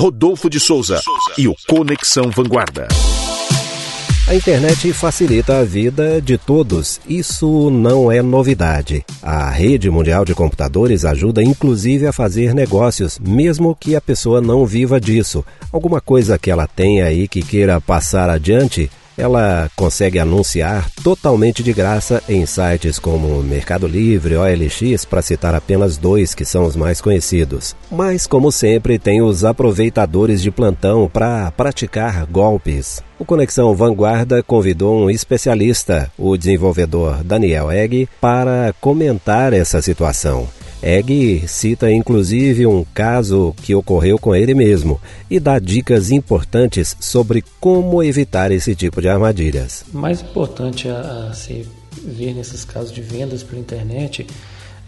Rodolfo de Souza e o Conexão Vanguarda. A internet facilita a vida de todos. Isso não é novidade. A rede mundial de computadores ajuda inclusive a fazer negócios, mesmo que a pessoa não viva disso. Alguma coisa que ela tenha aí que queira passar adiante, ela consegue anunciar totalmente de graça em sites como Mercado Livre, OLX, para citar apenas dois que são os mais conhecidos. Mas, como sempre, tem os aproveitadores de plantão para praticar golpes. O Conexão Vanguarda convidou um especialista, o desenvolvedor Daniel Egg, para comentar essa situação. Egg cita inclusive um caso que ocorreu com ele mesmo e dá dicas importantes sobre como evitar esse tipo de armadilhas. O mais importante a, a se ver nesses casos de vendas pela internet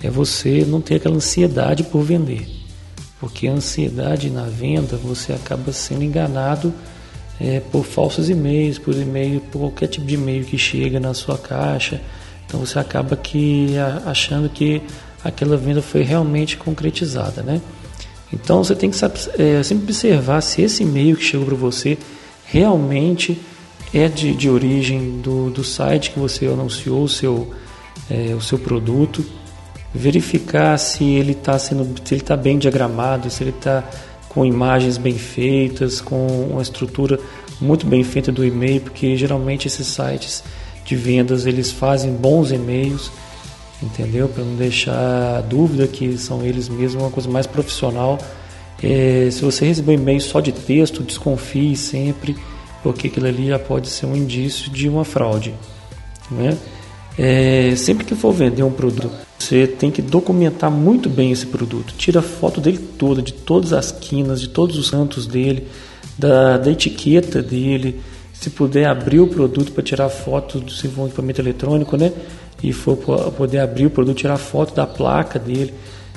é você não ter aquela ansiedade por vender. Porque a ansiedade na venda você acaba sendo enganado é, por falsos e-mails, por e-mail, por qualquer tipo de e-mail que chega na sua caixa. Então você acaba que achando que aquela venda foi realmente concretizada, né? Então você tem que é, sempre observar se esse e-mail que chegou para você realmente é de, de origem do, do site que você anunciou o seu, é, o seu produto, verificar se ele está sendo, se ele está bem diagramado, se ele está com imagens bem feitas, com uma estrutura muito bem feita do e-mail, porque geralmente esses sites de vendas eles fazem bons e-mails entendeu? Para não deixar dúvida que são eles mesmos, uma coisa mais profissional. É, se você receber um e-mail só de texto, desconfie sempre, porque aquilo ali já pode ser um indício de uma fraude. Né? É, sempre que for vender um produto, você tem que documentar muito bem esse produto. Tira foto dele toda, de todas as quinas, de todos os cantos dele, da, da etiqueta dele. Se puder abrir o produto para tirar foto se for um equipamento eletrônico, né? e for poder abrir o produto, tirar foto da placa dele.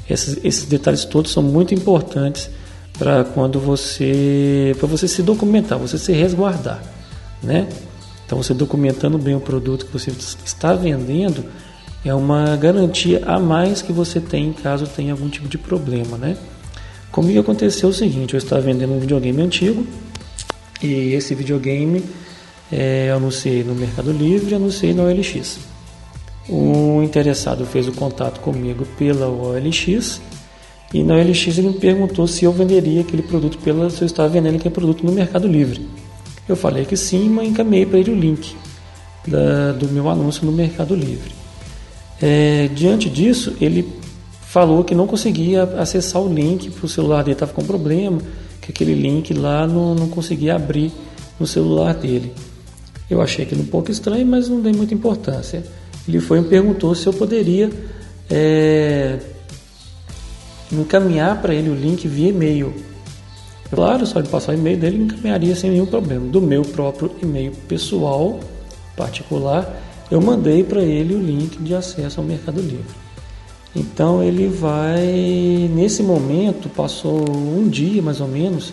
Esses, esses detalhes todos são muito importantes para quando você para você se documentar, você se resguardar, né? Então você documentando bem o produto que você está vendendo é uma garantia a mais que você tem caso tenha algum tipo de problema, né? Comigo aconteceu o seguinte, eu estava vendendo um videogame antigo e esse videogame é, eu anunciei no Mercado Livre anunciei na OLX. O interessado fez o contato comigo pela OLX e na OLX ele me perguntou se eu venderia aquele produto pela se eu estava vendendo aquele produto no Mercado Livre. Eu falei que sim, mas encaminhei para ele o link da, do meu anúncio no Mercado Livre. É, diante disso, ele falou que não conseguia acessar o link, porque o celular dele estava com problema, que aquele link lá não, não conseguia abrir no celular dele. Eu achei aquilo um pouco estranho, mas não dei muita importância ele foi e me perguntou se eu poderia é, encaminhar para ele o link via e-mail. Claro, só ele passar o e-mail dele encaminharia sem nenhum problema. Do meu próprio e-mail pessoal, particular, eu mandei para ele o link de acesso ao Mercado Livre. Então ele vai, nesse momento, passou um dia mais ou menos,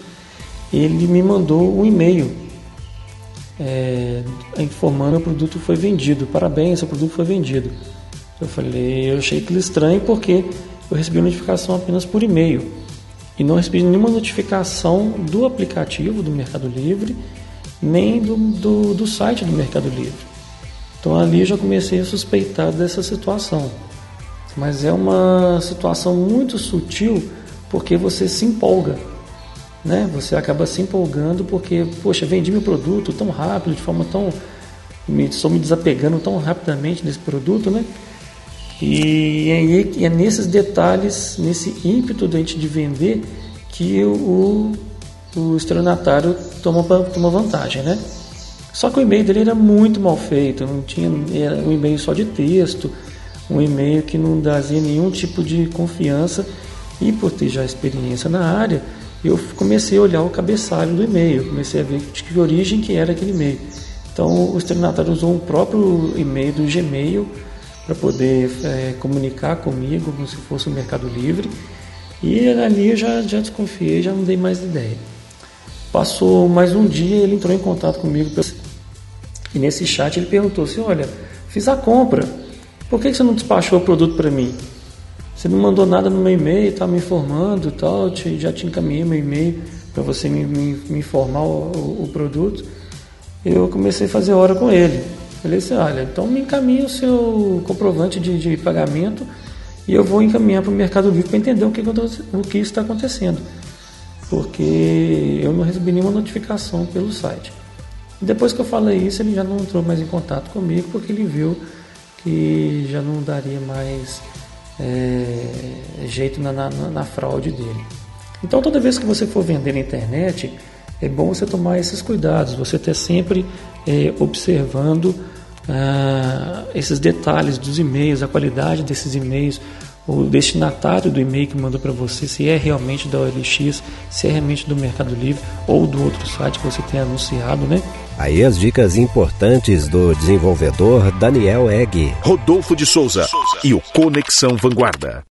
ele me mandou um e-mail é, informando que o produto foi vendido. Parabéns, o produto foi vendido. Eu falei, eu achei aquilo estranho porque eu recebi a notificação apenas por e-mail e não recebi nenhuma notificação do aplicativo do Mercado Livre nem do, do, do site do Mercado Livre. Então ali já comecei a suspeitar dessa situação. Mas é uma situação muito sutil porque você se empolga né? Você acaba se empolgando porque, poxa, vendi meu produto tão rápido, de forma tão. Me, estou me desapegando tão rapidamente desse produto, né? E é, é nesses detalhes, nesse ímpeto de a gente de vender, que o, o estelionatário toma, toma vantagem, né? Só que o e-mail dele era muito mal feito, não tinha era um e-mail só de texto, um e-mail que não dazia nenhum tipo de confiança e por ter já experiência na área, eu comecei a olhar o cabeçalho do e-mail, comecei a ver de que origem que era aquele e-mail. Então o estelionatário usou o próprio e-mail do Gmail para poder é, comunicar comigo como se fosse o Mercado Livre e ali eu já, já desconfiei, já não dei mais ideia. Passou mais um dia ele entrou em contato comigo e nesse chat ele perguntou assim, olha, fiz a compra, por que você não despachou o produto para mim? Você não mandou nada no meu e-mail, tá me informando tal, já te encaminhei meu e-mail para você me, me, me informar o, o, o, produto. Eu comecei a fazer hora com ele. Falei assim, olha, então me encaminha o seu comprovante de, de pagamento e eu vou encaminhar para o Mercado Livre para entender o que, o que está acontecendo. Porque eu não recebi nenhuma notificação pelo site. Depois que eu falei isso, ele já não entrou mais em contato comigo porque ele viu que já não daria mais é, jeito na, na, na, fraude dele. Então, toda vez que você for vender na internet, é bom você tomar esses cuidados, você ter sempre é, observando ah, esses detalhes dos e-mails, a qualidade desses e-mails, o destinatário do e-mail que mandou para você, se é realmente da OLX, se é realmente do Mercado Livre ou do outro site que você tem anunciado, né? Aí as dicas importantes do desenvolvedor Daniel Egg. Rodolfo de Souza e o Conexão Vanguarda.